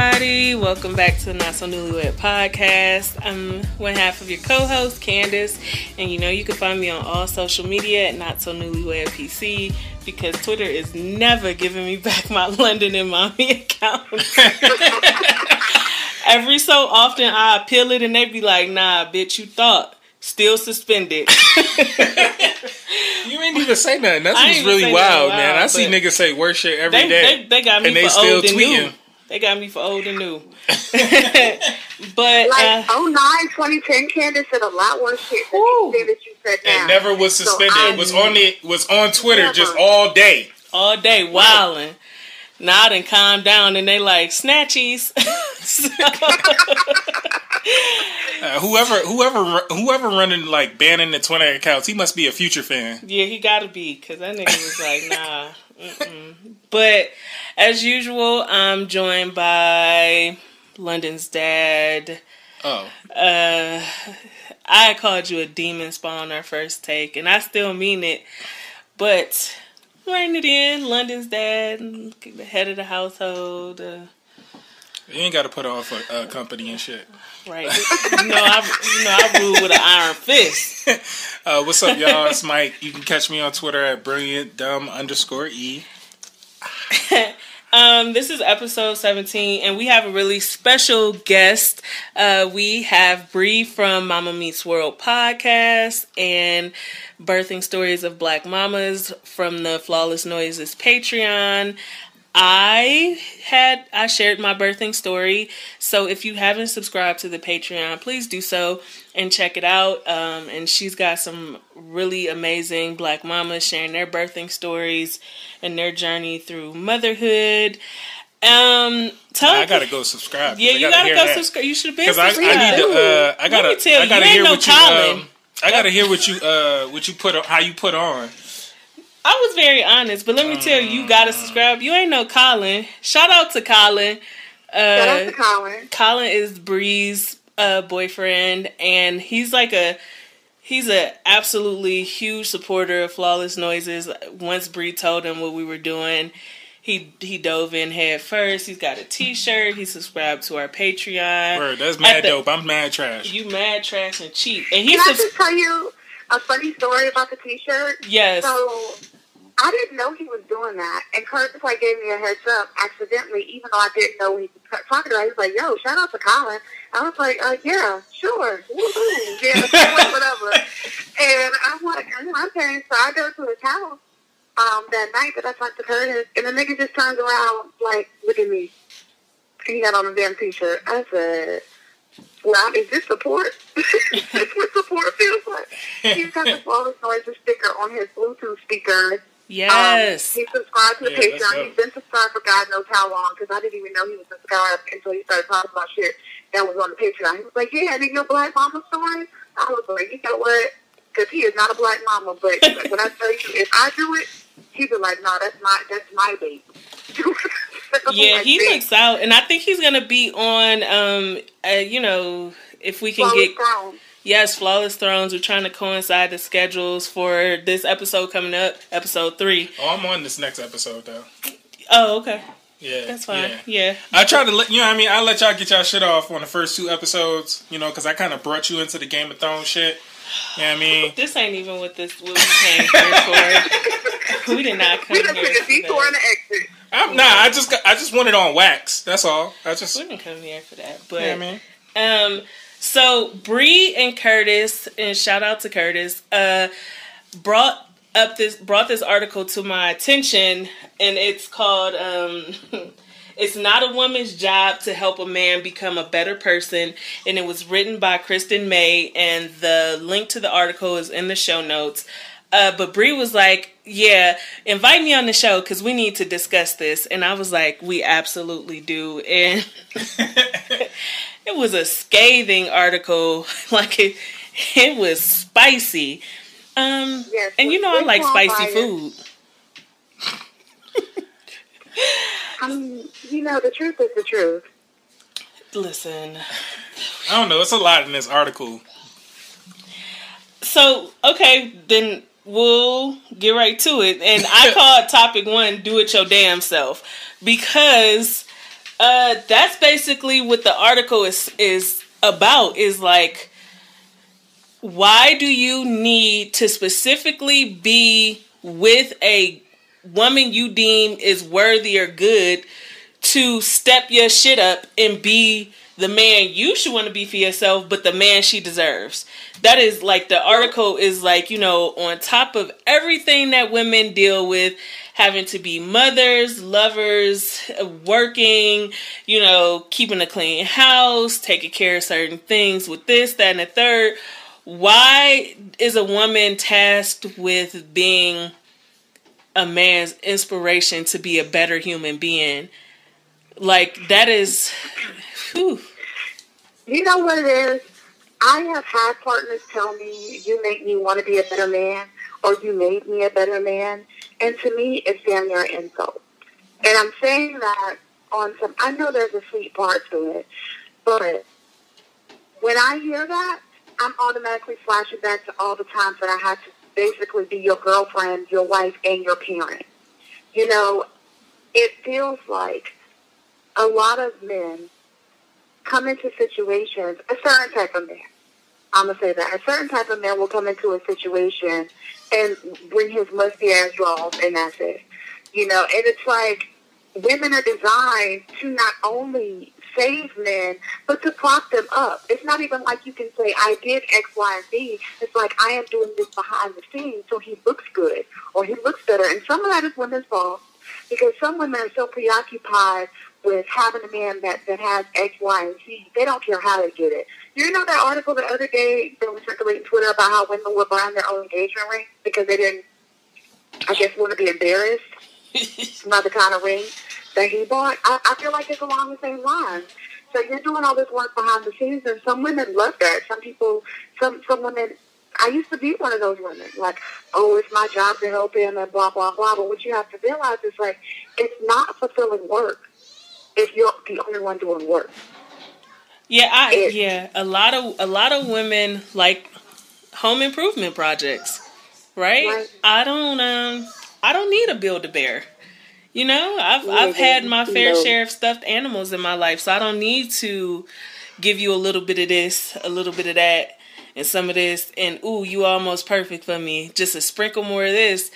Everybody, welcome back to the Not So Newlywed Podcast. I'm one half of your co-host, Candace, and you know you can find me on all social media at Not So Newlywed PC because Twitter is never giving me back my London and Mommy account. Every so often I appeal it and they be like, "Nah, bitch, you thought." Still suspended. You ain't even say nothing. That's what's really say wild, man. I see niggas say worse shit every they, day, they, they got me and they for still old and new. Tweeting. They got me for old and new. but Like uh, 09, 2010, Candace said a lot worse shit than Woo. you said that you said now. And never was So suspended. I- was on it. Was on Twitter Never. just all day. all day wilding. Now I done calm down and they like snatchies. So- Uh, whoever, whoever, whoever running like banning the Twitter accounts, he must be a future fan. yeah, he gotta be because that nigga was like, nah. Mm-mm. But as usual, I'm joined by London's dad. Oh, Uh, I called you a demon spawn our first take, and I still mean it. But writing it in, London's dad, the head of the household. Uh, you ain't got to put on for uh, company and shit. Right. you know, I you know I rule with an iron fist. Uh, what's up, y'all? It's Mike. You can catch me on Twitter at brilliant dumb underscore e. Um, this is episode 17, and we have a really special guest. Uh, we have Bree from Mama Meets World podcast and Birthing Stories of Black Mamas from the Flawless Noises Patreon. I had I shared my birthing story, so if you haven't subscribed to the Patreon, please do so and check it out. Um, and she's got some really amazing Black mamas sharing their birthing stories and their journey through motherhood. Um, tell I gotta go subscribe. yeah, you gotta hear go subscribe. You should have been Because I, I need to. Uh, I gotta. me tell I gotta you ain't hear no what you. Um, I gotta hear what you. Uh, what you put. on How you put on. I was very honest, but let me tell you, you gotta subscribe. You ain't no Colin. Shout out to Colin. Shout out Uh, to Colin. Colin is Bree's uh, boyfriend, and he's like a he's a absolutely huge supporter of Flawless Noises. Once Bree told him what we were doing, he he dove in head first. He's got a T-shirt. He subscribed to our Patreon. Word, that's mad the- dope. I'm mad trash. You mad trash and cheap, and he Can I subs- just tell you a funny story about the T-shirt? yes. So I didn't know he was doing that, and Curtis like gave me a heads up accidentally, even though I didn't know he was talking about. it. He was like, "Yo, shout out to Colin." I was like, uh, "Yeah, sure, woohoo, yeah, whatever." And I'm like, I'm not saying so. I go to his house um, that night that I talked to Curtis, and the nigga just turns around like, "Look at me." He got on a damn T-shirt. I said. Well, is this support? Is this what support feels like? He's got the flawless noises sticker on his Bluetooth speaker. yes. Um, he subscribed to the Yeah, Patreon. He's been subscribed for God knows how long because I didn't even know he was subscribed until he started talking about shit that was on the Patreon. He was like, "Yeah, and then your black mama story." I was like, "You know what?" Because he is not a black mama, but when I tell you, if I do it, he'd be like, "No, that's my that's my baby." Yeah, Like he looks out, and I think he's gonna be on. Um, uh, you know, if we can Flawless get Throne. yes, flawless thrones. We're trying to coincide the schedules for this episode coming up, episode three. Oh, I'm on this next episode though. Oh, okay, Yeah, that's fine. yeah. Yeah, I try to let you know. what I mean, I let y'all get y'all shit off on the first two episodes. You know, because I kind of brought you into the Game of Thrones shit. You know what I mean? this ain't even what this what we came here for. we did not come We done here took a for detour and that. an exit. I'm, nah, I just got, I just want it on wax. That's all. I just. We You didn't come here for that, know but what I mean? Um, so Bree and Curtis, and shout out to Curtis, uh, brought up this brought this article to my attention, and it's called um, "It's Not a Woman's Job to Help a Man Become a Better Person," and it was written by Kristen May, and the link to the article is in the show notes. Uh, but Bree was like, "Yeah, invite me on the show because we need to discuss this." And I was like, "We absolutely do." And it was a scathing article. Like it, it was spicy. Um, yes, and you know I like spicy fire. food. um, you know the truth is the truth. Listen, I don't know. It's a lot in this article. So okay, then we'll get right to it. And I call it topic one do it your damn self. Because uh that's basically what the article is is about is like why do you need to specifically be with a woman you deem is worthy or good to step your shit up and be the man you should want to be for yourself, but the man she deserves. That is like the article is like, you know, on top of everything that women deal with, having to be mothers, lovers, working, you know, keeping a clean house, taking care of certain things with this, that, and the third. Why is a woman tasked with being a man's inspiration to be a better human being? Like that is whew. You know what it is? I have had partners tell me, you make me want to be a better man, or you made me a better man. And to me, it's damn near an insult. And I'm saying that on some, I know there's a sweet part to it, but when I hear that, I'm automatically flashing back to all the times that I had to basically be your girlfriend, your wife, and your parent. You know, it feels like a lot of men come into situations, a certain type of man, I'm going to say that, a certain type of man will come into a situation and bring his musty ass draws and that's it. You know, and it's like women are designed to not only save men, but to prop them up. It's not even like you can say, I did X, Y, and Z. It's like, I am doing this behind the scenes so he looks good or he looks better. And some of that is women's fault because some women are so preoccupied with having a man that, that has X, Y, and Z. They don't care how they get it. You know that article the other day that was circulating Twitter about how women were buying their own engagement ring because they didn't, I guess, want to be embarrassed about the kind of ring that he bought. I, I feel like it's along the same lines. So you're doing all this work behind the scenes, and some women love that. Some people, some some women. I used to be one of those women, like, oh, it's my job to help him and blah blah blah. But what you have to realize is like, it's not fulfilling work if you're the only one doing work. Yeah, I It- yeah, a lot of a lot of women like home improvement projects, right? Right. I don't um I don't need a build a bear. You know, I've I've had my fair share of stuffed animals in my life, so I don't need to give you a little bit of this, a little bit of that, and some of this, and ooh, you almost perfect for me. Just a sprinkle more of this.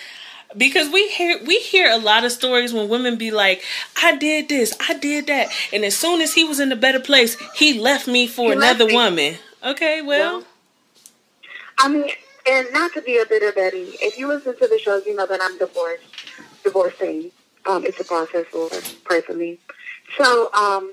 Because we hear we hear a lot of stories when women be like, "I did this, I did that," and as soon as he was in a better place, he left me for He another woman. Okay, well, Well, I mean, and not to be a bitter Betty, if you listen to the shows, you know that I'm divorced, divorcing. Um, it's a process, Lord. Pray for me. So, um,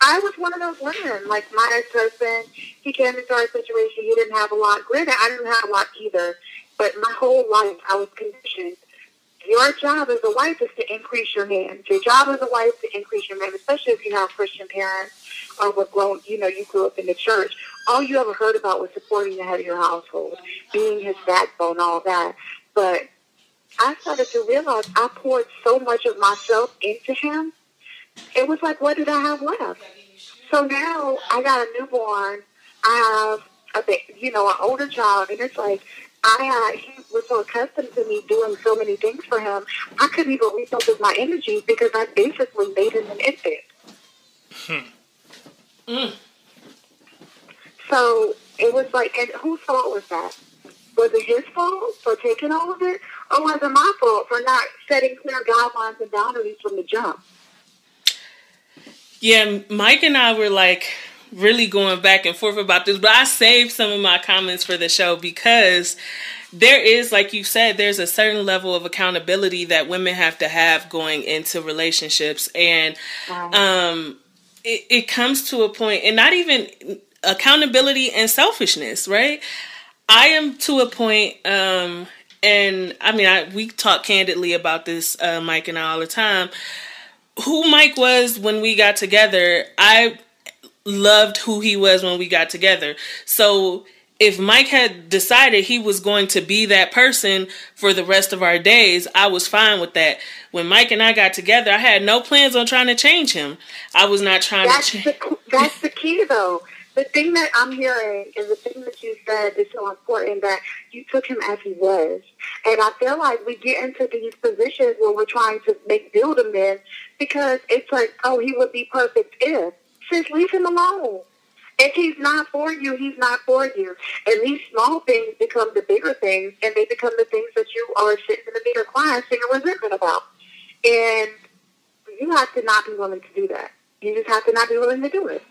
I was one of those women. Like my ex-husband, he came into our situation. He didn't have a lot. Granted, I didn't have a lot either. But my whole life, I was conditioned. Your job as a wife is to increase your man. Your job as a wife to increase your man, especially if you have Christian parents or were grown, you know, you grew up in the church. All you ever heard about was supporting the head of your household, being his backbone, all that. But I started to realize I poured so much of myself into him. It was like, what did I have left? So now I got a newborn. I have a, you know, an older child, and it's like I uh, he was so accustomed to me doing so many things for him. I couldn't even refocus my energy because I basically made him an infant. So it was like, and whose fault was that? Was it his fault for taking all of it, or was it my fault for not setting clear guidelines and boundaries from the jump? yeah, Mike and I were like really going back and forth about this, but I saved some of my comments for the show because there is, like you said, there's a certain level of accountability that women have to have going into relationships, and um, it, it comes to a point, and not even accountability and selfishness, right? I am to a point, um, and I mean, I, we talk candidly about this, uh, Mike and I, all the time. Who Mike was when we got together, I loved who he was when we got together. So if Mike had decided he was going to be that person for the rest of our days, I was fine with that. When Mike and I got together, I had no plans on trying to change him. I was not trying That's to change. that's the key, though. The thing that I'm hearing and the thing that you said is so important that you took him as he was, and I feel like we get into these positions where we're trying to make build a man because it's like, oh, he would be perfect if. Just leave him alone. If he's not for you, he's not for you. And these small things become the bigger things, and they become the things that you are sitting in the meter crying, singing resentment about. And you have to not be willing to do that. You just have to not be willing to do it.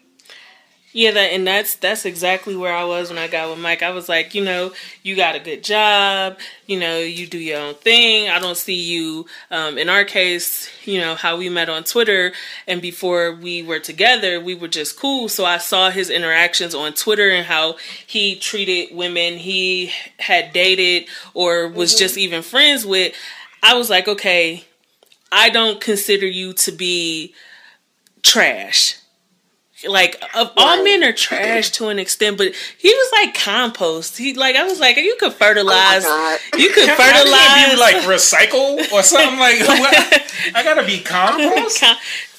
Yeah, that and that's that's exactly where I was when I got with Mike. I was like, you know, you got a good job, you know, you do your own thing. I don't see you. Um, in our case, you know, how we met on Twitter, and before we were together, we were just cool. So I saw his interactions on Twitter and how he treated women he had dated or was just even friends with. I was like, okay, I don't consider you to be trash. Like of all Right. men are trash to an extent, but he was like compost. He like I was like you could fertilize, oh God. you could fertilize. be like recycle or something like. what? I gotta be compost. Com-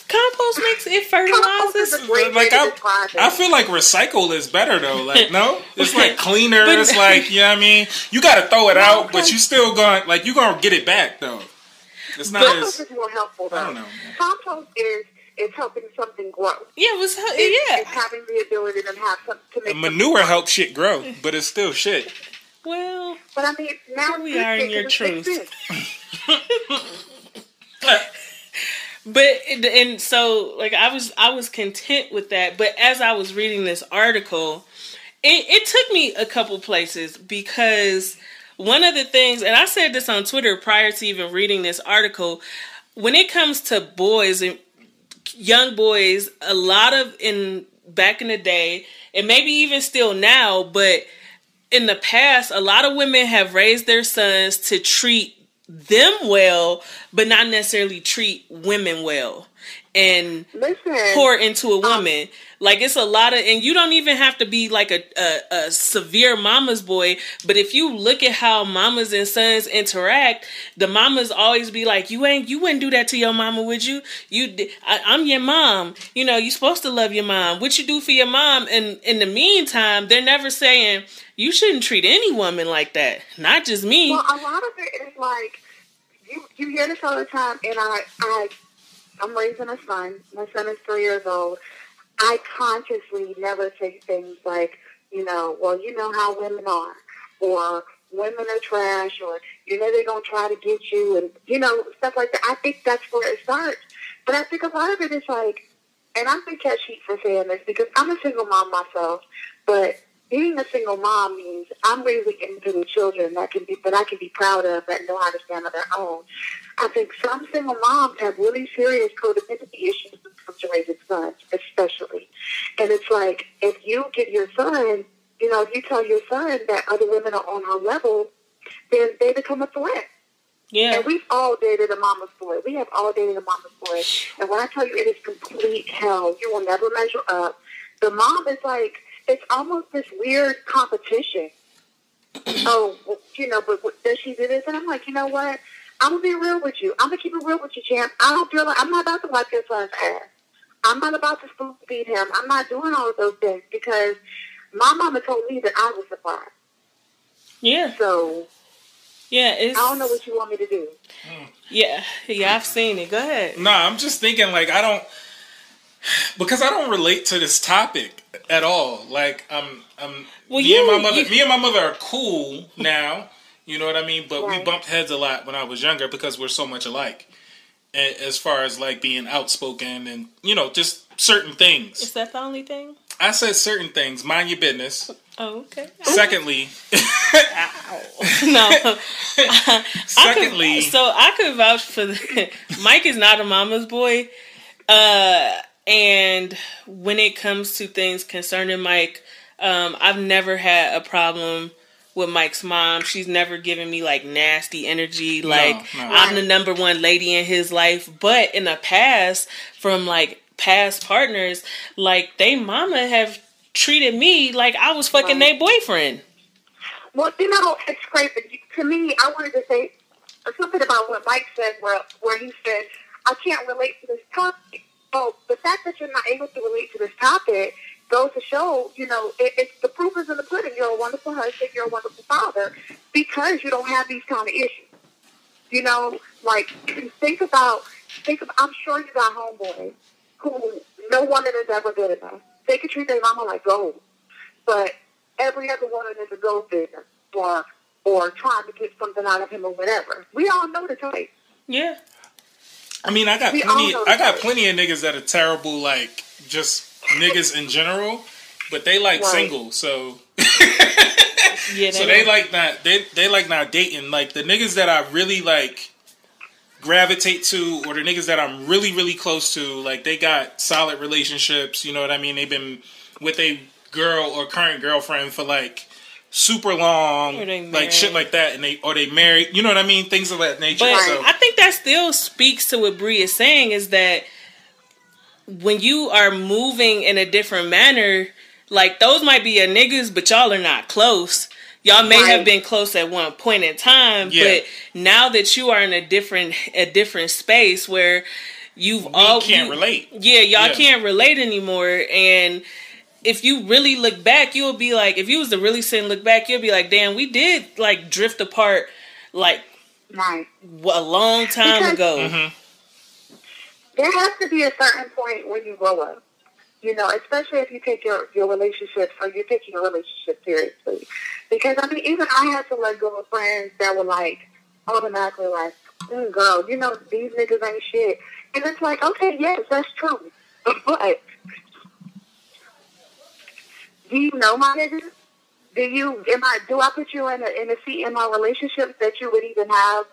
compost makes it Compost is a fertilizes. Like I. I feel like recycle is better though. Like no, it's like cleaner. But- it's like you know what I mean. You got to throw it out, but you still going like you gonna get it back though. It's not Compost as is more helpful, though. I don't know. Compost is is helping something grow. Yeah, it was It's, yeah. it's having the ability to have some to make manure helps shit grow, but it's still shit. Well, But I mean, now we are in your truth. but and so like I was I was content with that. But as I was reading this article, it, it took me a couple places because one of the things, and I said this on Twitter prior to even reading this article, when it comes to boys and young boys, a lot of in back in the day, and maybe even still now, but in the past, a lot of women have raised their sons to treat them well, but not necessarily treat women well. And Listen, pour into a um, woman. Like it's a lot of, and you don't even have to be like a, a, a severe mama's boy. But if you look at how mamas and sons interact, the mamas always be like, "You ain't, you wouldn't do that to your mama, would you? You, I, am your mom. You know, you supposed to love your mom. What you do for your mom?" And in the meantime, they're never saying you shouldn't treat any woman like that. Not just me. well, a lot of it is like you you hear this all the time, and I I I'm raising a son. My son is three years old. I consciously never say things like, you know, well, you know how women are, or women are trash, or you know they're gonna try to get you, and you know stuff like that. I think that's where it starts. But I think a lot of it is like, and I'm gonna catch heat for saying this because I'm a single mom myself, but being a single mom means I'm raising independent children that can be that I can be proud of that know how to stand on their own. I think some single moms have really serious codependency issues when it comes to raising sons, especially. And it's like if you get your son, you know, if you tell your son that other women are on our level, then they become a threat. yeah. And we've all dated a mama's boy. We have all dated a mama's boy. And when I tell you it is complete hell, you will never measure up. The mom is like, it's almost this weird competition. oh, well, you know, but what- does she do this? And I'm like, you know what? I'm going to be real with you. I'm going to keep it real with you, champ. I don't feel like, I'm not about to wipe your son's ass. I'm not about to spoon feed him. I'm not doing all of those things because my mama told me that I was the problem. yeah. So Yeah. It's, I don't know what you want me to do. Yeah. Yeah. I've seen it. Go ahead. Nah, I'm just thinking like I don't because I don't relate to this topic at all. Like I'm I'm Well, me and my mother you- me and my mother are cool now. You know what I mean? But we bumped heads a lot when I was younger because we're so much alike. As far as like being outspoken and you know just certain things. Is that the only thing? I said certain things. Mind your business. Oh, okay. Secondly, no. secondly, I could, so I could vouch for the Mike is not a mama's boy. Uh and when it comes to things concerning Mike, um, I've never had a problem with Mike's mom. She's never given me like nasty energy. Like no. I'm the number one lady in his life. But in the past, from like past partners, like they mama have treated me like I was fucking Right. their boyfriend. Well, you know, it's crazy. To me, I wanted to say something about what Mike said, where where he said, "I can't relate to this topic." Well, the fact that you're not able to relate to this topic goes to show, you know, it, it's the proof is in the pudding. You're a wonderful husband. You're a wonderful father because you don't have these kind of issues. You know, like think about, think about. I'm sure you got homeboys who no woman is ever good enough. They can treat their mama like gold, but every other woman is a gold digger or or trying to get something out of him or whatever. We all know the type. Yeah. I mean, I got We plenty. I got plenty of niggas that are terrible, like just niggas in general, but they like Right. single, so Yeah. so they like not they they like not dating. Like the niggas that I really like gravitate to, or the niggas that I'm really really close to, like they got solid relationships. You know what I mean? They've been with a girl or current girlfriend for like super long, Or they like shit like that, and they or they married. You know what I mean? Things of that nature. But so I think that still speaks to what Bree is saying is that when you are moving in a different manner, like those might be your niggas, but y'all are not close. Y'all may have been close at one point in time, Yeah. but now that you are in a different a different space where you've all can't you- relate. Yeah, y'all Yeah. can't relate anymore and if you really look back, you'll be like, if you was to really sit and look back, you'll be like, damn, we did like drift apart like Right. a long time Because- ago. Mhm. There has to be a certain point when you grow up. You know, especially if you take your your relationships or you're taking your relationship seriously. Because I mean, even I had to let go of friends that were like automatically like, mm, "Girl, you know these niggas ain't shit," and it's like, okay, yes, that's true, but do you know my niggas? Do you am I do I put you in a in a seat in my relationship that you would even have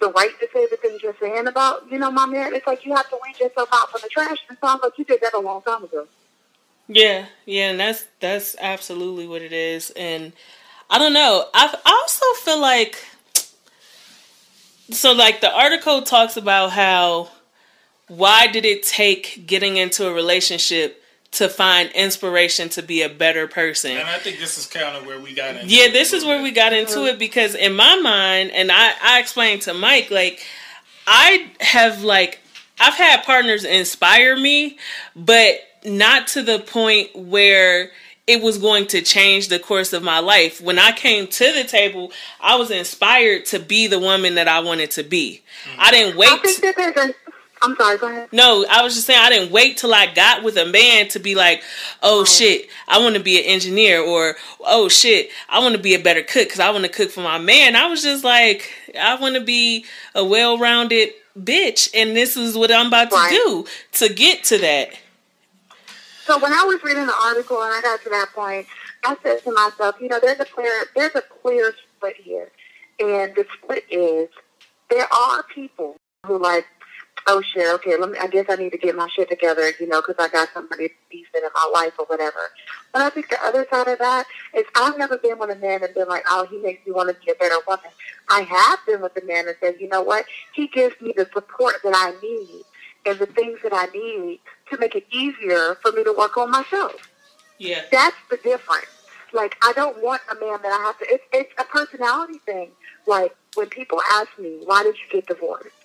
the right to say the things you're saying about, you know, my man? It's like you have to weed yourself out from the trash. It sounds like you did that a long time ago. Yeah, yeah, and that's that's absolutely what it is. And I don't know. I I also feel like so like the article talks about how why did it take getting into a relationship to find inspiration to be a better person? And I think this is kind of where we got into. Yeah, this is where we got into it because in my mind, and I, I explained to Mike, like, I have, like, I've had partners inspire me, but not to the point where it was going to change the course of my life. When I came to the table, I was inspired to be the woman that I wanted to be. Mm-hmm. I didn't wait. I think that there's a. I'm sorry. Go ahead. No, I was just saying I didn't wait till I got with a man to be like, oh, oh. shit, I want to be an engineer, or oh shit, I want to be a better cook because I want to cook for my man. I was just like, I want to be a well-rounded bitch, and this is what I'm about to do to get to that. So when I was reading the article and I got to that point, I said to myself, you know, there's a clear, there's a clear split here, and the split is there are people who like, oh shit, okay, let me, I guess I need to get my shit together, you know, because I got somebody decent in my life or whatever. But I think the other side of that is I've never been with a man and been like, oh, he makes me want to be a better woman. I have been with a man and said, you know what, he gives me the support that I need and the things that I need to make it easier for me to work on myself. Yeah, That's the difference. Like, I don't want a man that I have to, it's, it's a personality thing. Like, when people ask me, why did you get divorced?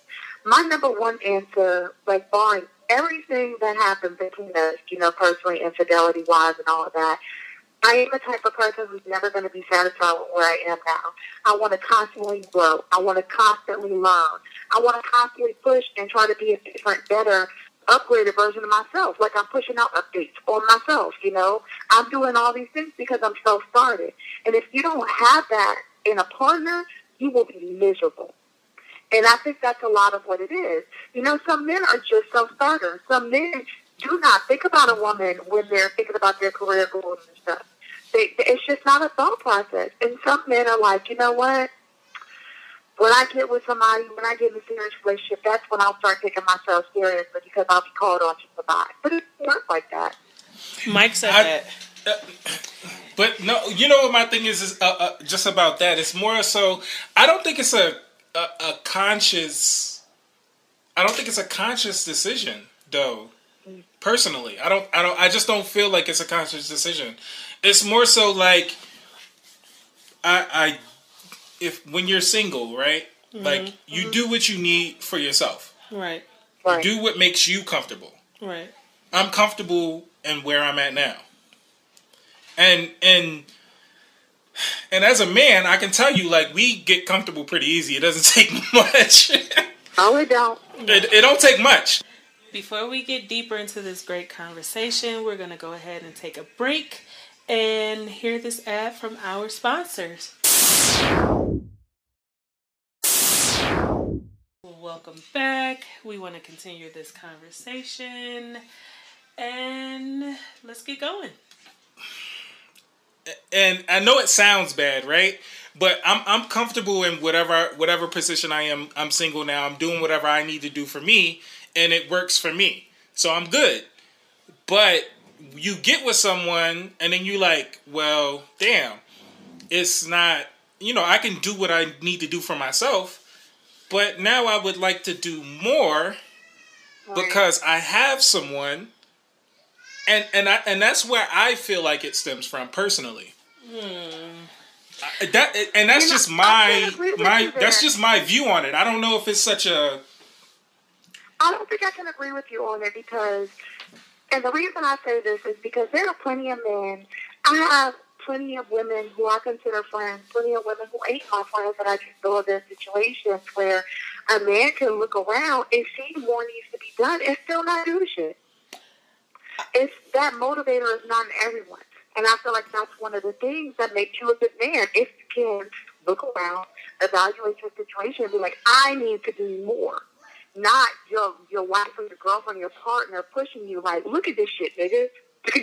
My number one answer, like, barring everything that happened between us, you know, personally, infidelity-wise and all of that, I am the type of person who's never going to be satisfied with where I am now. I want to constantly grow. I want to constantly learn. I want to constantly push and try to be a different, better, upgraded version of myself. Like I'm pushing out updates on myself, you know. I'm doing all these things because I'm self-started. And if you don't have that in a partner, you will be miserable. And I think that's a lot of what it is. You know, some men are just self-starters. Some men do not think about a woman when they're thinking about their career goals and stuff. They, it's just not a thought process. And some men are like, you know what? When I get with somebody, when I get in a serious relationship, that's when I'll start taking myself seriously because I'll be called on to provide. But it doesn't like that. Mike said I- that. But no, you know what my thing is is uh, uh, just about that. It's more so. I don't think it's a, a a conscious. I don't think it's a conscious decision though. Personally, I don't. I don't. I just don't feel like it's a conscious decision. It's more so like I. I if when you're single, right? Mm-hmm. Like you mm-hmm. do what you need for yourself. Right. Right. Do what makes you comfortable. Right. I'm comfortable in where I'm at now. And and and as a man, I can tell you like we get comfortable pretty easy. It doesn't take much. it, No, it don't. it don't take much. Before we get deeper into this great conversation, we're going to go ahead and take a break and hear this ad from our sponsors. Welcome back. We want to continue this conversation and let's get going. And I know it sounds bad, right? But I'm I'm comfortable in whatever whatever position I am. I'm single now. I'm doing whatever I need to do for me, and it works for me. So I'm good. But you get with someone, and then you like, well, damn, it's not. You know, I can do what I need to do for myself, but now I would like to do more because I have someone, and and I and that's where I feel like it stems from personally. I- that and that's You know, just I my can't agree with my that's just my view on it. I don't know if it's such a I don't think I can agree with you on it because, and the reason I say this is because there are plenty of men. I have plenty of women who I consider friends, plenty of women who ain't my friends, but I just know there's situations where a man can look around and see more needs to be done and still not do shit. It's that motivator is not in everyone. And I feel like that's one of the things that makes you a good man. If you can look around, evaluate your situation, and be like, I need to do more not your your wife or your girlfriend or your partner pushing you like, look at this shit, nigga.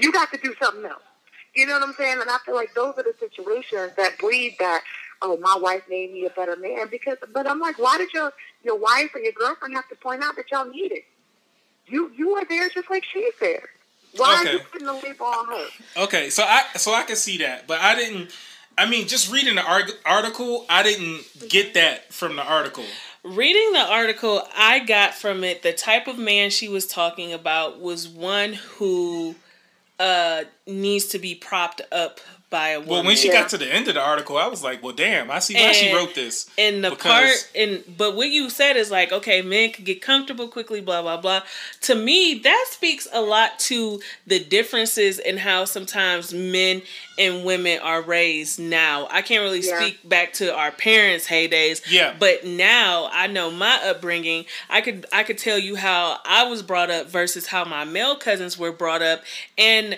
You got to do something else. You know what I'm saying? And I feel like those are the situations that breed that, oh, my wife made me a better man. Because, but I'm like, why did your your wife or your girlfriend have to point out that y'all need it? You you are there just like she's there. Why are you Okay. putting the label on her? okay. So I so I can see that, but I didn't. I mean, just reading the arg- article, I didn't get that from the article. Reading the article, I got from it the type of man she was talking about was one who uh needs to be propped up by a woman. Well, when she Yeah. got to the end of the article, I was like, well, damn, I see why she wrote this. and the Because- part and but what you said is like okay men can get comfortable quickly blah blah blah to me that speaks a lot to the differences in how sometimes men and women are raised now i can't really Yeah. speak back to our parents heydays Yeah. but now i know my upbringing i could i could tell you how i was brought up versus how my male cousins were brought up and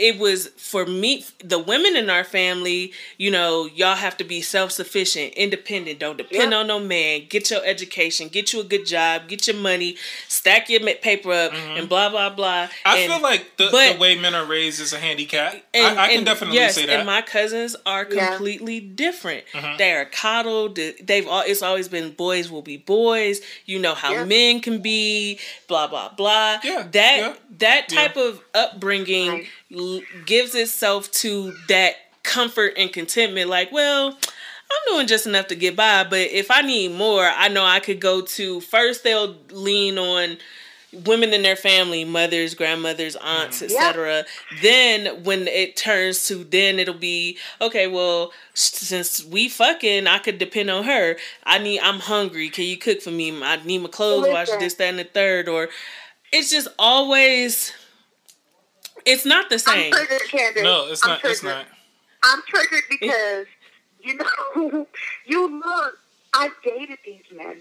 it was for me the women in our family you know y'all have to be self-sufficient independent don't depend Yeah. on no man get your education get you a good job get your money stack your paper up and blah blah blah Mm-hmm. I And- feel like the, but- the way men are raised is a handicap. and, I, I can and definitely yes, say that. Mm-hmm. And my cousins are Yeah. completely different. They are coddled. They've all. It's always been boys will be boys. You know how Yeah. men can be. Blah blah blah. Yeah, That yeah, that yeah. type of upbringing Right. Gives itself to that comfort and contentment. Like, well. I'm doing just enough to get by, but if I need more, I know I could go to first they'll lean on women in their family, mothers, grandmothers, aunts, Mm-hmm. Etc. Then when it turns to then it'll be okay, well, since we fucking, I could depend on her. I need I'm hungry. Can you cook for me? I need my clothes washed, Listen. this, that, and the third. Or it's just always it's not the I'm same. triggered, Candace. no, it's I'm not. It's triggered. not. I'm triggered because you know you look. I've dated these men,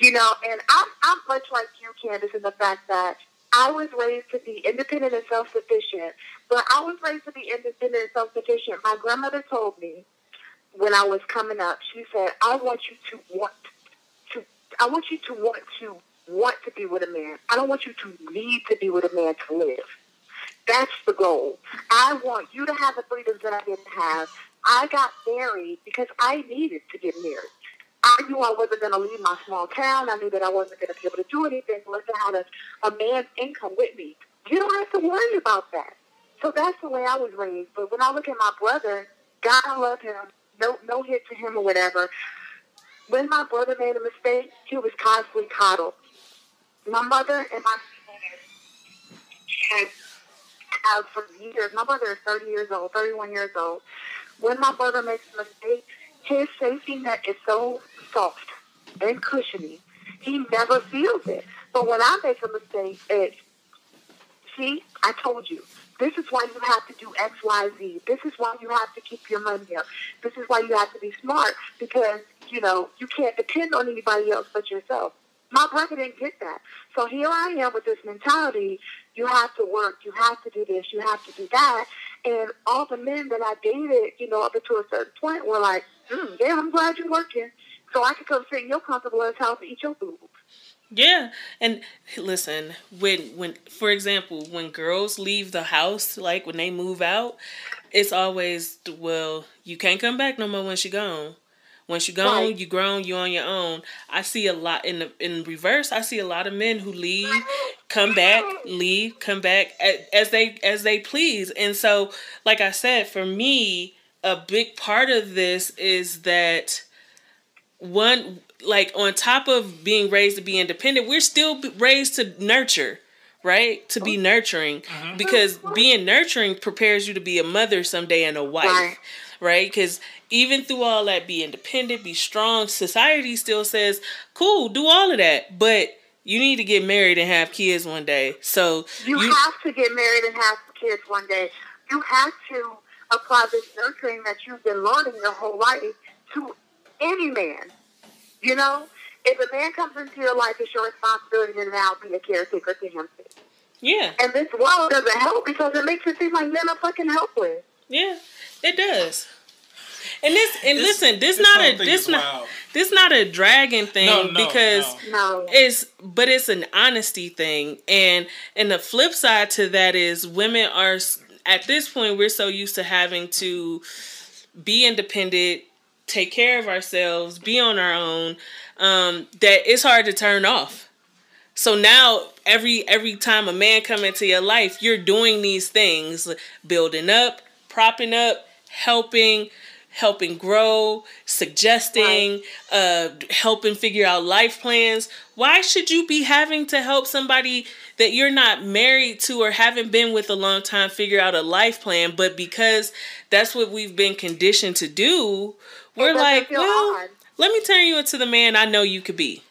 you know, and I'm I'm much like you, Candace, in the fact that I was raised to be independent and self sufficient. But I was raised to be independent and self sufficient. My grandmother told me when I was coming up, she said, "I want you to want to. I want you to want to want to be with a man. I don't want you to need to be with a man to live." That's the goal. I want you to have the freedoms that I didn't have. I got married because I needed to get married. I knew I wasn't going to leave my small town. I knew that I wasn't going to be able to do anything unless I had a, a man's income with me. You don't have to worry about that. So that's the way I was raised. But when I look at my brother, God, I love him. No, no hit to him or whatever. When my brother made a mistake, he was constantly coddled. My mother and my she and have for years. My brother is 30 years old, 31 years old. When my brother makes a mistake, his safety net is so soft and cushiony. He never feels it. But when I make a mistake, it's, see, I told you. This is why you have to do X, Y, Z. This is why you have to keep your money up. This is why you have to be smart because, you know, you can't depend on anybody else but yourself. My brother didn't get that. So here I am with this mentality. You have to work. You have to do this. You have to do that. And all the men that I dated, you know, up to a certain point were like, mm, yeah, I'm glad you're working. So I can come sit in your comfortable ass house and eat your food. Yeah, and listen, when when for example, when girls leave the house, like when they move out, it's always well, you can't come back no more when she gone. Once you're gone, Right. you grown, you on your own. I see a lot in the in reverse. I see a lot of men who leave, come back, leave, come back as they as they please. And so, like I said, for me, a big part of this is that one like on top of being raised to be independent we're still raised to nurture right to be mm-hmm. nurturing mm-hmm. because being nurturing prepares you to be a mother someday and a wife Right. Right because even through all that be independent be strong society still says cool do all of that but you need to get married and have kids one day so You, have to get married and have kids one day. You have to apply this nurturing that you've been learning your whole life to any man. You know, if a man comes into your life, it's your responsibility to now be a caretaker to him. yeah And this world doesn't help because it makes it seem like men are fucking helpless. yeah it does and this and This- listen this, this not a this not wild. this not a dragon thing No, no, because no. No. it's but it's an honesty thing and and the flip side to that is women are at this point we're so used to having to be independent take care of ourselves be on our own um that it's hard to turn off so now every every time a man come into your life you're doing these things building up propping up helping helping grow suggesting uh helping figure out life plans why should you be having to help somebody that you're not married to or haven't been with a long time figure out a life plan but because that's what we've been conditioned to do we're like well odd. let me turn you into the man i know you could be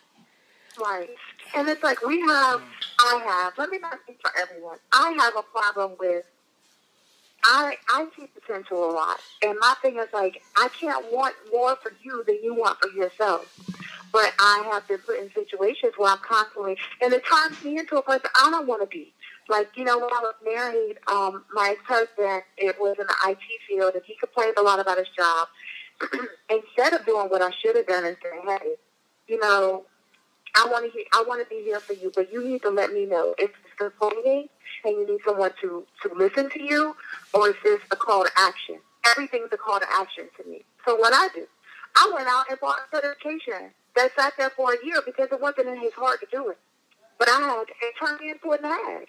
Right. And it's like we have, I have, let me not speak for everyone. I have a problem with, I, I see potential a lot. And my thing is like, I can't want more for you than you want for yourself. But I have been put in situations where I'm constantly, and it turns me into a place that I don't want to be. Like, you know, when I was married, um, my ex-husband, it was in the IT field, and he complained a lot about his job. Instead of doing what I should have done and saying, hey, you know, I want to I want to be here for you, but you need to let me know if it's disappointing and you need someone to, to listen to you, or is this a call to action? Everything's a call to action to me. So what I do, I went out and bought a certification that sat there for a year because it wasn't in his heart to do it. But I had, it turned me into a nag.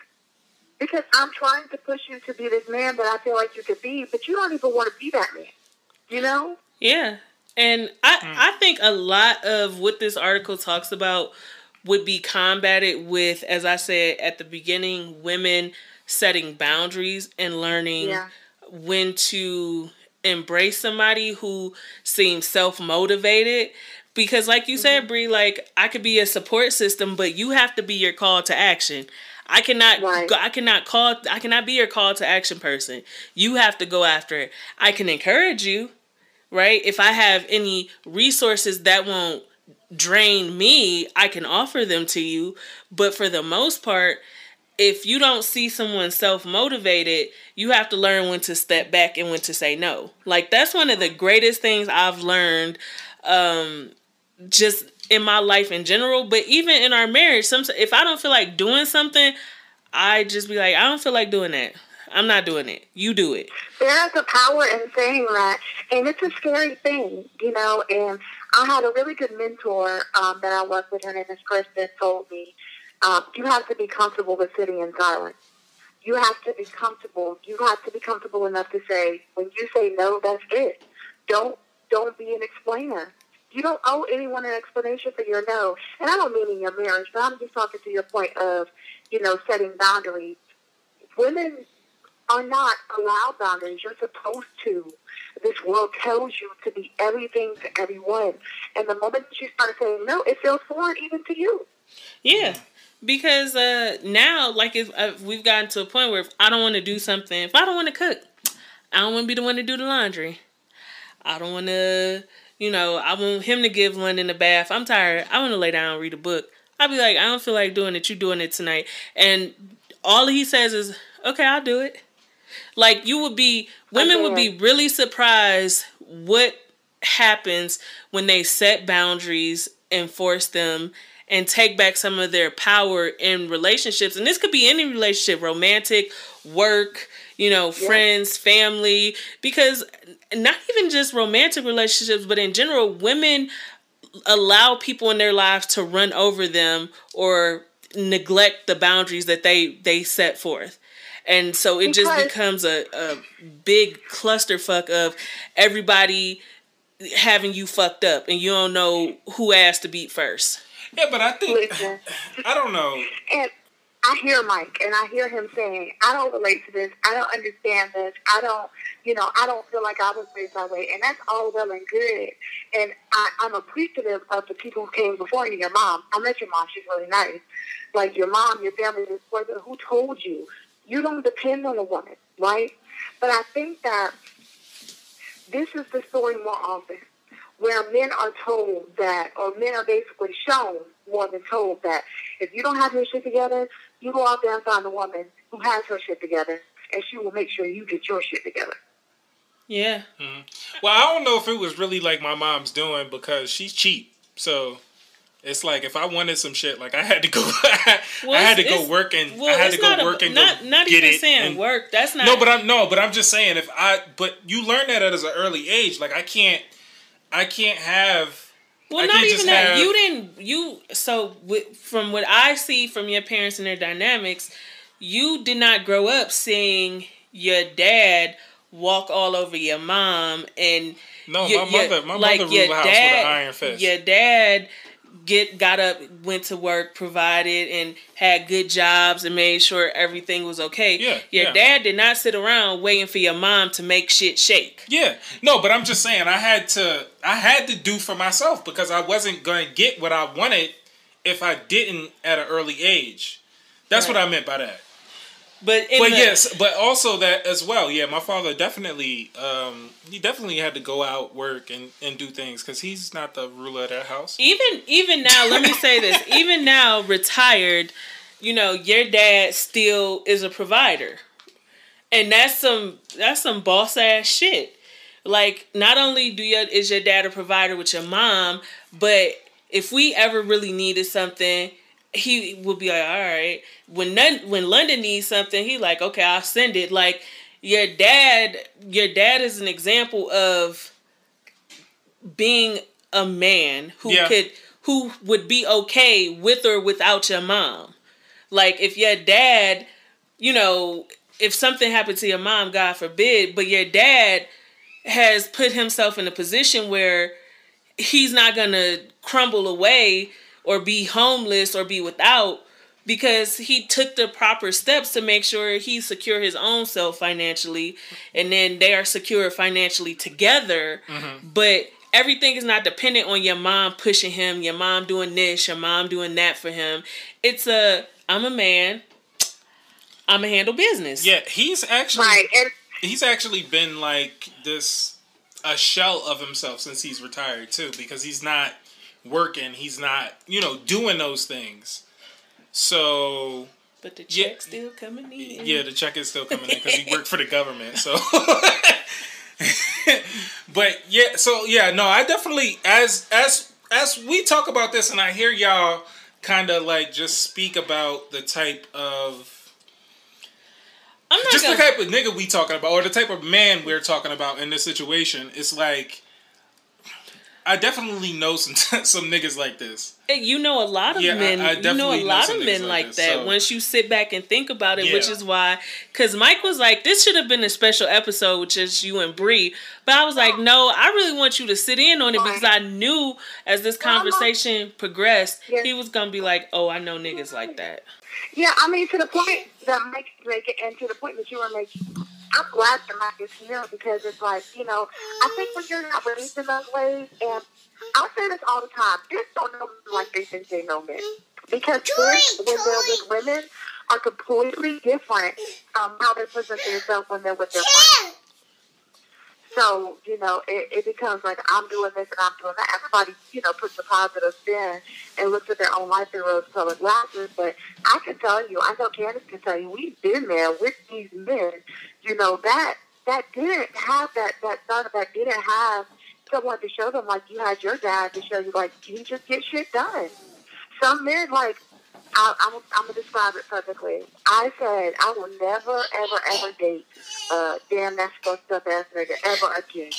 Because I'm trying to push you to be this man that I feel like you could be, but you don't even want to be that man. You know? Yeah. And I hmm. I think a lot of what this article talks about would be combated with as I said at the beginning women setting boundaries and learning Yeah. when to embrace somebody who seems self-motivated because like you said mm-hmm. Bree like I could be a support system but you have to be your call to action. I cannot Right. I cannot call I cannot be your call to action person. You have to go after it. I can encourage you, right? If I have any resources that won't drain me, I can offer them to you. But for the most part, if you don't see someone self motivated, you have to learn when to step back and when to say no. Like that's one of the greatest things I've learned um just in my life in general, but even in our marriage, some if I don't feel like doing something, I just be like, I don't feel like doing that. I'm not doing it. You do it. There's a power in saying that, and it's a scary thing, you know. And I had a really good mentor um, that I worked with. Her name is Kristen. Told me, um, you have to be comfortable with sitting in silence. You have to be comfortable. You have to be comfortable enough to say, when you say no, that's it. Don't don't be an explainer. You don't owe anyone an explanation for your no. And I don't mean in your marriage, but I'm just talking to your point of, you know, setting boundaries women are not allowed boundaries. You're supposed to. This world tells you to be everything to everyone. And the moment that you start saying no, it feels foreign even to you. Yeah. Because uh, now, like, if uh, we've gotten to a point where if I don't want to do something, if I don't want to cook, I don't want to be the one to do the laundry. I don't want to, you know, I want him to give London a bath. I'm tired. I want to lay down and read a book. I'll be like, I don't feel like doing it. You doing it tonight. And all he says is, okay, I'll do it. Like, you would be, women would be really surprised what happens when they set boundaries, enforce them, and take back some of their power in relationships. And this could be any relationship, romantic, work, you know, friends, family, because not even just romantic relationships, but in general, women allow people in their lives to run over them or neglect the boundaries that they they set forth. And so it just becomes a, a big clusterfuck of everybody having you fucked up and you don't know who asked to beat first. Yeah, but I think Listen. I don't know. And I hear Mike and I hear him saying, I don't relate to this. I don't understand this. I don't, you know, I don't feel like I was raised that way. And that's all well and good. And I, I'm appreciative of the people who came before you, your mom. I met your mom. She's really nice. Like your mom, your family, this person who told you. You don't depend on a woman, right? But I think that this is the story more often where men are told that, or men are basically shown more than told that if you don't have your shit together, you go out there and find a woman who has her shit together, and she will make sure you get your shit together. Yeah. Hmm. Well, I don't know if it was really like my mom's doing because she's cheap. So it's like if I wanted some shit, like I had to go, I had to go work and well, I had to go not a- work and not, go not get even it. saying and- work. That's not No, but I'm no, but I'm just saying if I but you learn that at as an early age. Like I can't, I can't have. Well, I not even that. have- You didn't. You so with, from what I see from your parents and their dynamics, you did not grow up seeing your dad walk all over your mom and No, your- my mother, my like mother ruled the house with an iron fist. Your dad get got up, went to work, provided, and had good jobs and made sure everything was okay. Yeah, Your yeah. dad did not sit around waiting for your mom to make shit shake. Yeah, no, but I'm just saying I had to I had to do for myself because I wasn't going to get what I wanted if I didn't at an early age. That's what I meant by that. But But the, yes, but also that as well. Yeah, my father definitely um he definitely had to go out work and and do things cuz he's not the ruler of that house. even even now let me say this even now retired you know your dad still is a provider and that's some that's some boss ass shit like not only do your is your dad a provider with your mom but if we ever really needed something he would be like all right when none, when london needs something he like okay i'll send it like your dad your dad is an example of being a man who Yeah. could who would be okay with or without your mom. Like if your dad, you know, if something happened to your mom, God forbid, but your dad has put himself in a position where he's not gonna crumble away or be homeless or be without because he took the proper steps to make sure he secure his own self financially and then they are secure financially together. Mm-hmm. But everything is not dependent on your mom pushing him your mom doing this your mom doing that for him. It's a i'm a man i'm a handle business. Yeah, he's actually Right. And he's actually been like this a shell of himself since he's retired too because he's not working, he's not, you know, doing those things. So, but the Yeah. check still coming in yeah, the check is still coming in because he worked for the government. So, but yeah, so yeah, no, I definitely as as as we talk about this, and I hear y'all kind of like just speak about the type of i'm not just the gonna type of nigga we talking about, or the type of man we're talking about in this situation. It's like I definitely know some some niggas like this. You know a lot of Yeah, I- men. I you know a know lot some of men like like that. so- Once you sit back and think about it, which is why, because Mike was like, "This should have been a special episode with just you and Bree," but I was like, "No, I really want you to sit in on it because I knew as this conversation progressed, he was gonna be like, "Oh, I know niggas like that." Yeah, I mean, to the point that Mike make it, and to the point that you were making, I'm glad that Mike is here because it's like, you know, I think when you're not raised in those ways, and I say this all the time, men don't know like they think they know men. Because men, when they're with women, are completely different from how they present themselves when they're with their friends. So, you know, it, it becomes like I'm doing this and I'm doing that. Everybody, you know, puts a positive spin and looks at their own life through rose colored glasses. But I can tell you, I know Candace can tell you, we've been there with these men, you know, that that didn't have that that son that didn't have someone to show them like you had your dad to show you like you just get shit done. Some men like I, I'm, I'm gonna describe it perfectly. I said I will never, ever, ever date uh, damn that's fucked up ass nigga ever again,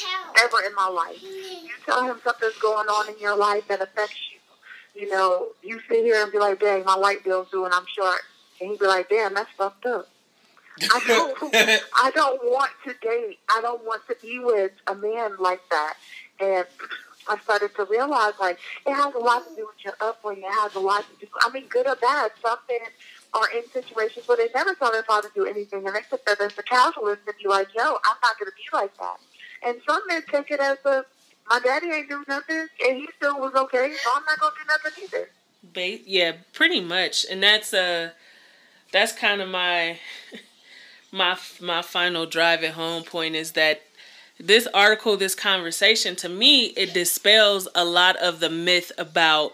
ever in my life. You tell him something's going on in your life that affects you. You know, you sit here and be like, "Dang, my light bill's due and I'm short," and he'd be like, "Damn, that's fucked up." I don't, I don't want to date. I don't want to be with a man like that. And I started to realize, like, it has a lot to do with your upbringing. It has a lot to do, I mean, good or bad. Some men are in situations where they never saw their father do anything, and they sit there as a casualist and be like, yo, I'm not going to be like that. And some men take it as a, my daddy ain't do nothing, and he still was okay, so I'm not going to do nothing either. Ba- yeah, pretty much, and that's uh that's kind of my my my final drive at home point is that this article, this conversation, to me, it dispels a lot of the myth about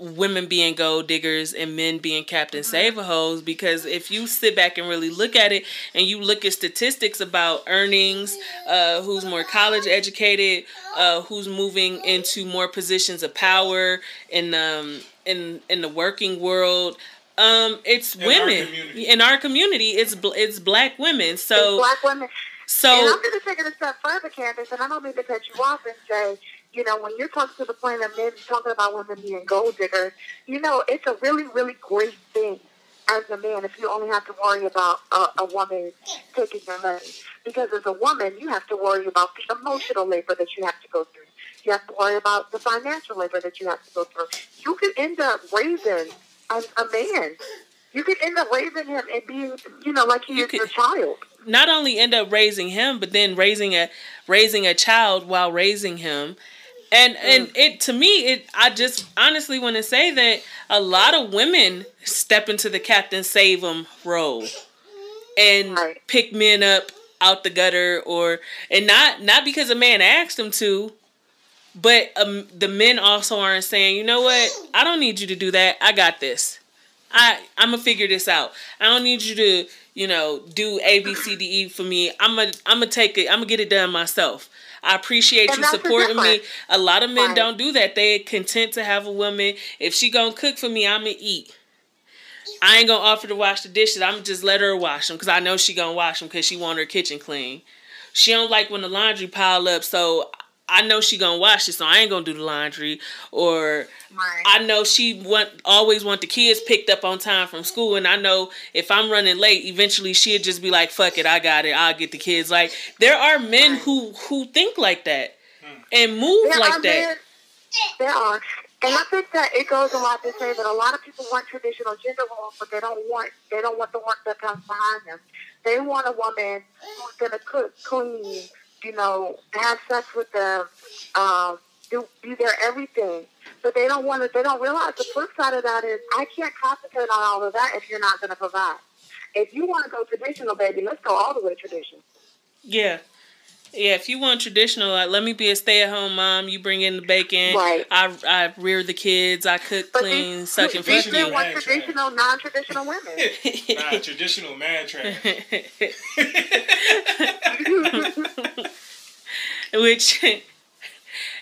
women being gold diggers and men being captain save a hoes because if you sit back and really look at it and you look at statistics about earnings uh, who's more college educated uh, who's moving into more positions of power in um in in the working world um it's In women community. in our community it's bl- it's black women It's so black women. And so I'm going to take it a step further, Candace, and I don't mean to cut you off and say, you know, when you're talking to the point of men talking about women being gold diggers, you know, it's a really, really great thing as a man if you only have to worry about a, a woman taking your money. Because as a woman, you have to worry about the emotional labor that you have to go through. You have to worry about the financial labor that you have to go through. You could end up raising a, a man. You could end up raising him and being, you know, like he You is could- your child. not only end up raising him, but then raising a raising a child while raising him. And and it to me it I just honestly want to say that a lot of women step into the captain save 'em role and Right. pick men up out the gutter or and not not because a man asked them to but um, the men also aren't saying you know what i don't need you to do that i got this i i'm gonna figure this out i don't need you to you know do a b c d e for me i'm gonna i'm gonna take it i'm gonna get it done myself I appreciate And you supporting me. A lot of men Right. don't do that. They content to have a woman. If she gonna cook for me, I'ma eat. I ain't gonna offer to wash the dishes. I'm just let her wash them because I know she gonna wash them because she want her kitchen clean. She don't like when the laundry pile up, so I know she gonna wash it. So I ain't gonna do the laundry. Or Right. I know she want always want the kids picked up on time from school, and I know if I'm running late, eventually she'll just be like, "Fuck it, I got it. I'll get the kids." Like there are men who who think like that and move There like that. men- There are. And I think that it goes a lot to say that a lot of people want traditional gender roles, but they don't want they don't want the work that comes behind them. They want a woman who's gonna cook, clean, you know, have sex with them, um, do be their everything. But they don't want to. They don't realize the flip side of that is I can't concentrate on all of that if you're not gonna provide. If you want to go traditional, baby, let's go all the way traditional. Yeah. Yeah, if you want traditional, like let me be a stay at home mom, you bring in the bacon, Right. I I rear the kids, I cook, But clean, these, suck and these feed men you. want Man, traditional, non-traditional women. nah, traditional man trash. Which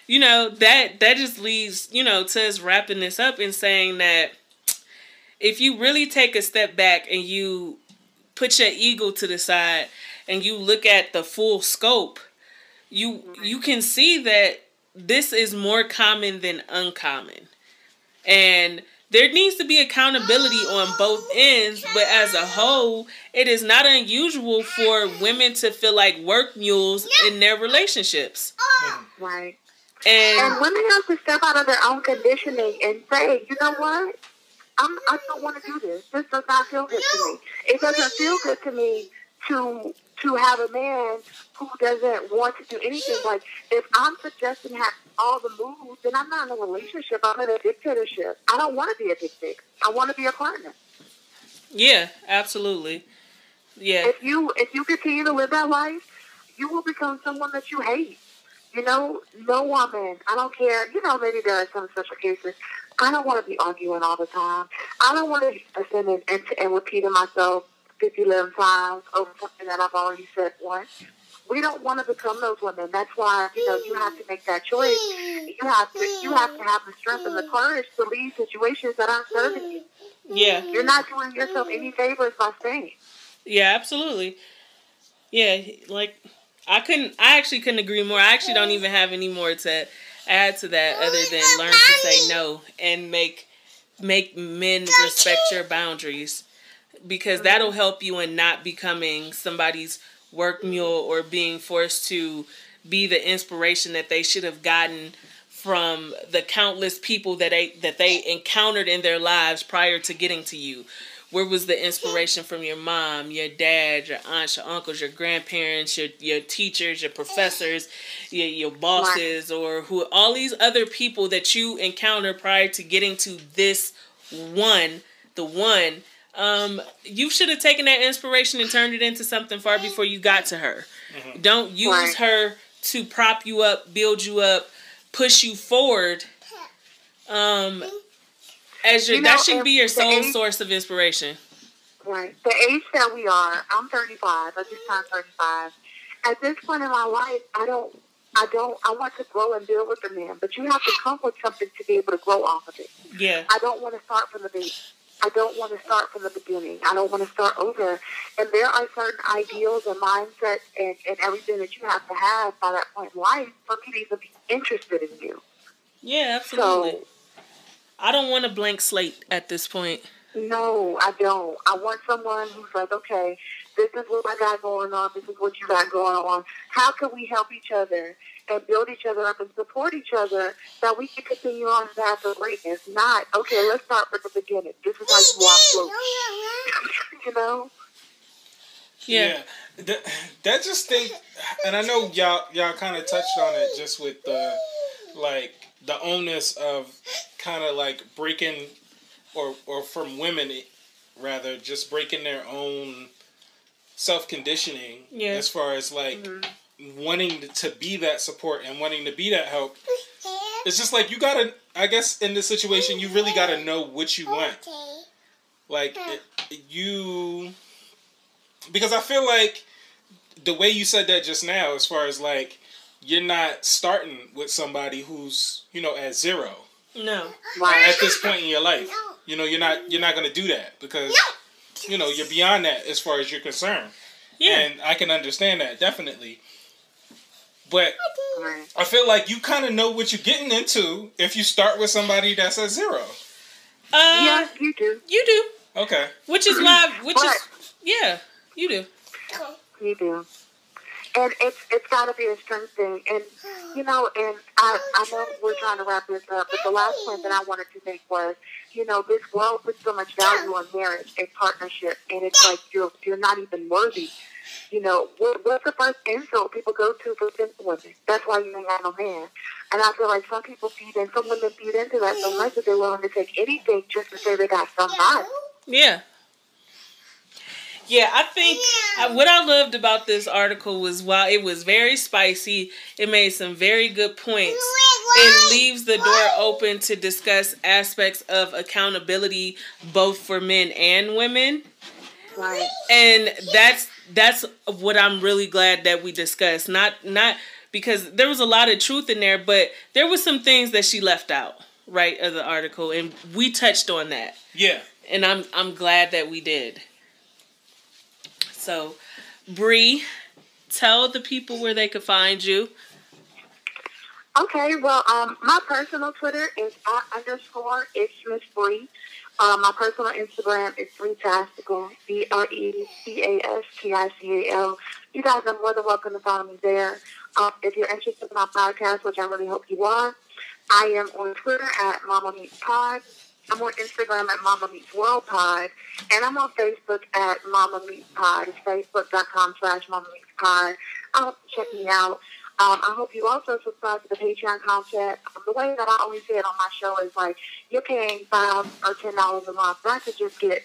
you know, that that just leaves, you know, to us wrapping this up and saying that if you really take a step back and you put your ego to the side and you look at the full scope, you mm-hmm. you can see that this is more common than uncommon. And there needs to be accountability on both ends, but as a whole, it is not unusual for women to feel like work mules in their relationships. Right. And And women have to step out of their own conditioning and say, you know what? I'm, I don't want to do this. This does not feel good to me. It doesn't feel good to me to to have a man who doesn't want to do anything. Like if I'm suggesting have all the moves, then I'm not in a relationship. I'm in a dictatorship. I don't want to be a dictator. I want to be a partner. yeah, absolutely. Yeah. if you if you continue to live that life, you will become someone that you hate. You know, no woman. I don't care. You know, maybe there are some special cases. I don't want to be arguing all the time. I don't want to be listening and, and repeating myself 50, 11 times over something that I've already said once. We don't want to become those women. That's why you know you have to make that choice. You have to you have to have the strength and the courage to leave situations that aren't serving you. Yeah. You're not doing yourself any favors by staying. Yeah, absolutely. Yeah, like I couldn't I actually couldn't agree more. I actually don't even have any more to add to that other than learn to say no and make make men respect your boundaries because that'll help you in not becoming somebody's work mule or being forced to be the inspiration that they should have gotten from the countless people that they that they encountered in their lives prior to getting to you. Where was the inspiration from your mom, your dad, your aunts, your uncles, your grandparents, your your teachers, your professors, your your bosses, or who all these other people that you encounter prior to getting to this one, the one. Um, you should have taken that inspiration and turned it into something far before you got to her. Don't use Right. her to prop you up, build you up, push you forward. Um, as your You that know, should be your sole age- source of inspiration. Right. The age that we are, I'm 35. I just turned 35. At this point in my life, I don't, I don't, I want to grow and build with a man, but you have to come with something to be able to grow off of it. Yeah, I don't want to start from the base. I don't want to start from the beginning. I don't want to start over. And there are certain ideals and mindsets and, and everything that you have to have by that point in life for me to even be interested in you. yeah, absolutely. So, I don't want a blank slate at this point. No, I don't. I want someone who's like, okay, this is what I got going on. This is what you got going on. How can we help each other and build each other up and support each other that we can continue on the path of greatness? Not, okay, let's start from the beginning. This is how you walk slow. you know? Yeah, That, that just think, and I know y'all y'all kind of touched on it just with the like the onus of kind of like breaking or or from women rather just breaking their own self conditioning Yeah. as far as like mm-hmm. wanting to be that support and wanting to be that help. It's just like you gotta. I guess in this situation, you really gotta know what you want. Like it, you, because I feel like the way you said that just now, as far as like you're not starting with somebody who's you know at zero no, Right. at this point in your life. You know, you're not you're not gonna do that because you know you're beyond that as far as you're concerned, yeah, and I can understand that definitely. But I feel like you kind of know what you're getting into if you start with somebody that's at zero. uh, Yes, you do. you do, Okay. which is why, which is yeah, you do. You do. And it's it's got to be a strength thing. And, you know, and I, I know we're trying to wrap this up, but the last point that I wanted to make was, you know, this world puts so much value on marriage and partnership, and it's like you're, you're not even worthy. You know, what, what's the first insult people go to for women? That's why you ain't got no man. And I feel like some people feed in, some women feed into that so much that they're willing to take anything just to say they got somebody. Yeah. Yeah, I think I, what I loved about this article was while it was very spicy, it made some very good points. It leaves the door open to discuss aspects of accountability both for men and women. Right. And that's that's what I'm really glad that we discussed. Not not because there was a lot of truth in there, but there was some things that she left out, right, of the article and we touched on that Yeah. and I'm I'm glad that we did. So, Bree, tell the people where they could find you. Okay, well, um, my personal Twitter is at underscore it's Miss Bree. Um, my personal Instagram is Breetastical, B R E C A S T I C A L. You guys are more than welcome to follow me there. Um, if you're interested in my podcast, which I really hope you are, I am on Twitter at Mama Meets Pod. I'm on Instagram at Mama Meets World Pod, and I'm on Facebook at Mama Meets Pod. It's facebook.com slash Mama Meets Pod. You check me out. Um, I hope you also subscribe to the Patreon content. Um, the way that I always say it on my show is like you're paying five or ten dollars a month I could just get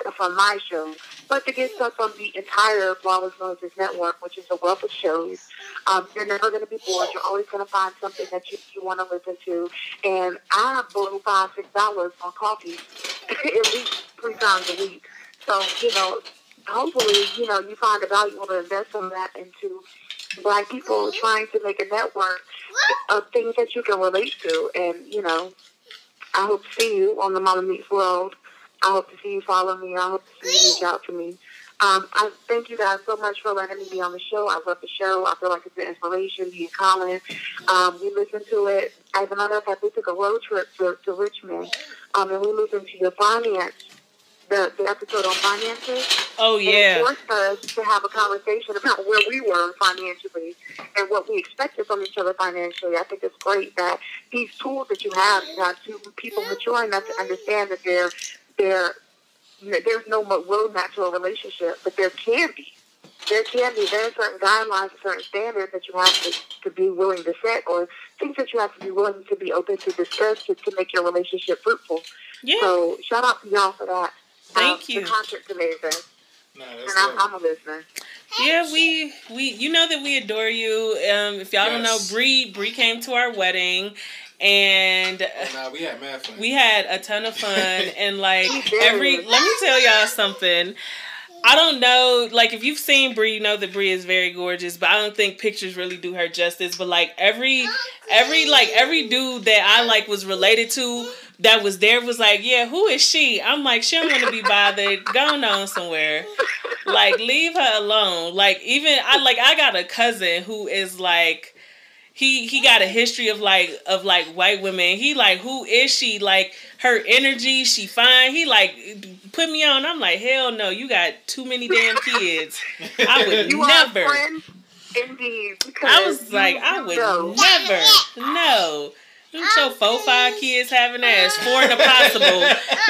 stuff on my show, but to get stuff on the entire Flawless Noises Network, which is a wealth of shows. Um, you're never going to be bored. You're always going to find something that you, you want to listen to. And I blew five, six dollars on coffee at least three times a week. So, you know, hopefully, you know, you find a valuable to invest some of that into black people trying to make a network of things that you can relate to. And, you know, I hope to see you on the Mama Meets World. I hope to see you follow me. I hope to see you reach out to me. Um, I thank you guys so much for letting me be on the show. I love the show. I feel like it's an inspiration. Me and Colin, um, we listened to it. As a matter of fact, we took a road trip to, to Richmond, um, and we listened to your finance, the, the episode on finances. Oh And it yeah. forced us to have a conversation about where we were financially and what we expected from each other financially. I think it's great that these tools that you have, you got two people mature enough to understand that they're, they're, there's no mo- roadmap to a relationship, but there can be. There can be. There are certain guidelines, certain standards that you have to, to be willing to set, or things that you have to be willing to be open to discuss to, to make your relationship fruitful. Yeah. So shout out to y'all for that. Thank Um, you. The content's amazing, Nah, and I'm. I'm a listener. Yeah, we we you know that we adore you. Um, if y'all don't know, Bree Bree came to our wedding, and Oh, nah, we had mad fun. we had a ton of fun. and like every, let me tell y'all something. I don't know, like if you've seen Bree, you know that Bree is very gorgeous, but I don't think pictures really do her justice. But like every, every like every dude that I like was related to that was there was like, yeah, who is she? I'm like, she don't want to be bothered. Go on somewhere. Like leave her alone. Like even I like I got a cousin who is like he he got a history of like of like white women. He like who is she? Like her energy, she fine. He like put me on. I'm like hell no. You got too many damn kids. I would You never. indeed. I was like I would know. never. No. You show four five kids having ass four in a possible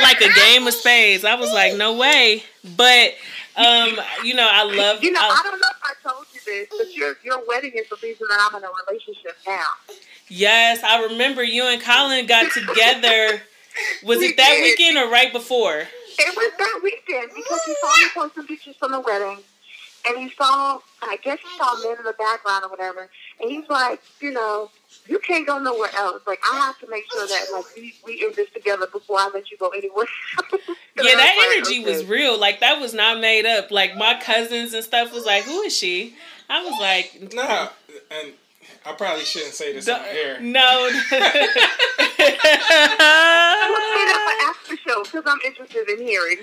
like a game of spades. I was like no way. But um you know I love You know, I- I don't know if I told you this, but your your wedding is the reason that I'm in a relationship now. Yes, I remember you and Colin got together. Was We it that did. weekend or right before? It was that weekend because he saw me post some pictures from the wedding, and he saw, I guess he saw men in the background or whatever, and he's like, you know, you can't go nowhere else. Like I have to make sure that like we we end this together before I let you go anywhere. Yeah, that energy was real. Like that was not made up. Like my cousins and stuff was like, "Who is she?" I was like, Nah, and I probably shouldn't say this on air. "No." I'm gonna say that for after show because I'm interested in hearing.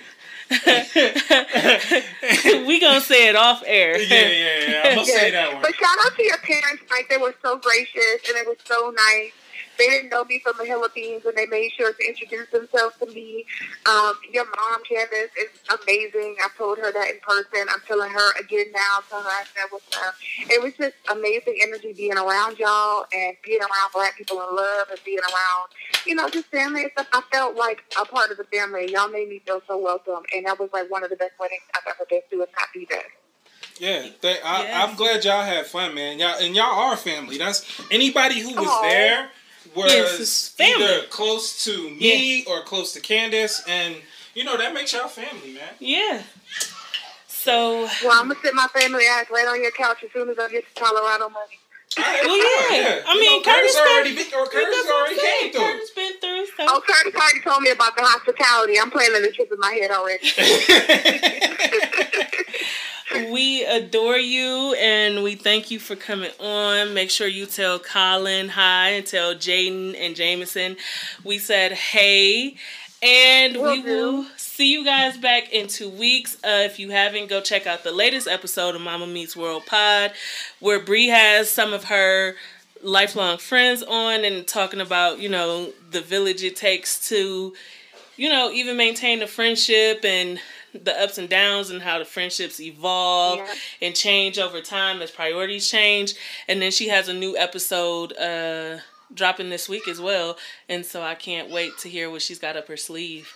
we gonna say it off air. Yeah, yeah, yeah. I'm gonna say that one. But shout out to your parents, like they were so gracious and it was so nice. They didn't know me from the Philippines, and they made sure to introduce themselves to me. Um, your mom, Candace, is amazing. I told her that in person. I'm telling her again now. Tell her I said what's up. It was just amazing energy being around y'all and being around black people in love and being around, you know, just family and stuff. I felt like a part of the family. Y'all made me feel so welcome, and that was like one of the best weddings I've ever been to. And happy day. Yeah, they, I, Yes. I'm glad y'all had fun, man. Y'all and y'all are family. That's anybody who was Aw. there was Yes, family. either close to me or close to Candace, and you know that makes y'all family, man. Yeah. So, Well, I'm gonna sit my family ass right on your couch as soon as I get to Colorado money. well, yeah. I You mean, know, Curtis Curtis already been, been, or Curtis that's what I'm already saying. came through. Curtis been through. So. Oh, Curtis already told me about the hospitality. I'm planning the trip in my head already. We adore you and we thank you for coming on. Make sure you tell Colin hi and tell Jaden and Jameson we said hey. And Will we do. will see you guys back in two weeks. Uh, if you haven't, go check out the latest episode of Mama Meets World Pod, where Bree has some of her lifelong friends on and talking about you know the village it takes to you know even maintain a friendship and the ups and downs and how the friendships evolve Yeah. and change over time as priorities change and then she has a new episode uh dropping this week as well and so i can't wait to hear what she's got up her sleeve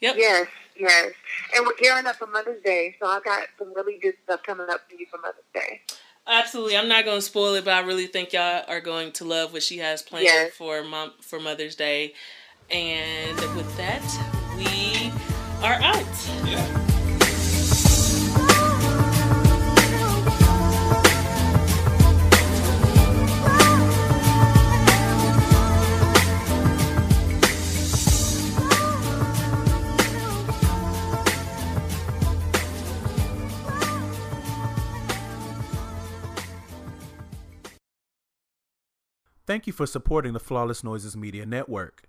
yep Yes, yes. And we're gearing up for Mother's Day, so I've got some really good stuff coming up for you for Mother's Day. Absolutely. I'm not going to spoil it, but I really think y'all are going to love what she has planned Yes. for mom for Mother's Day. And with that, we are out. Yeah. Thank you for supporting the Flawless Noises Media Network.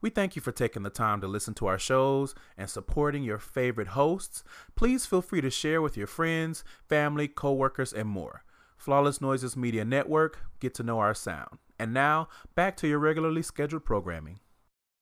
We thank you for taking the time to listen to our shows and supporting your favorite hosts. Please feel free to share with your friends, family, coworkers, and more. Flawless Noises Media Network, get to know our sound. And now, back to your regularly scheduled programming.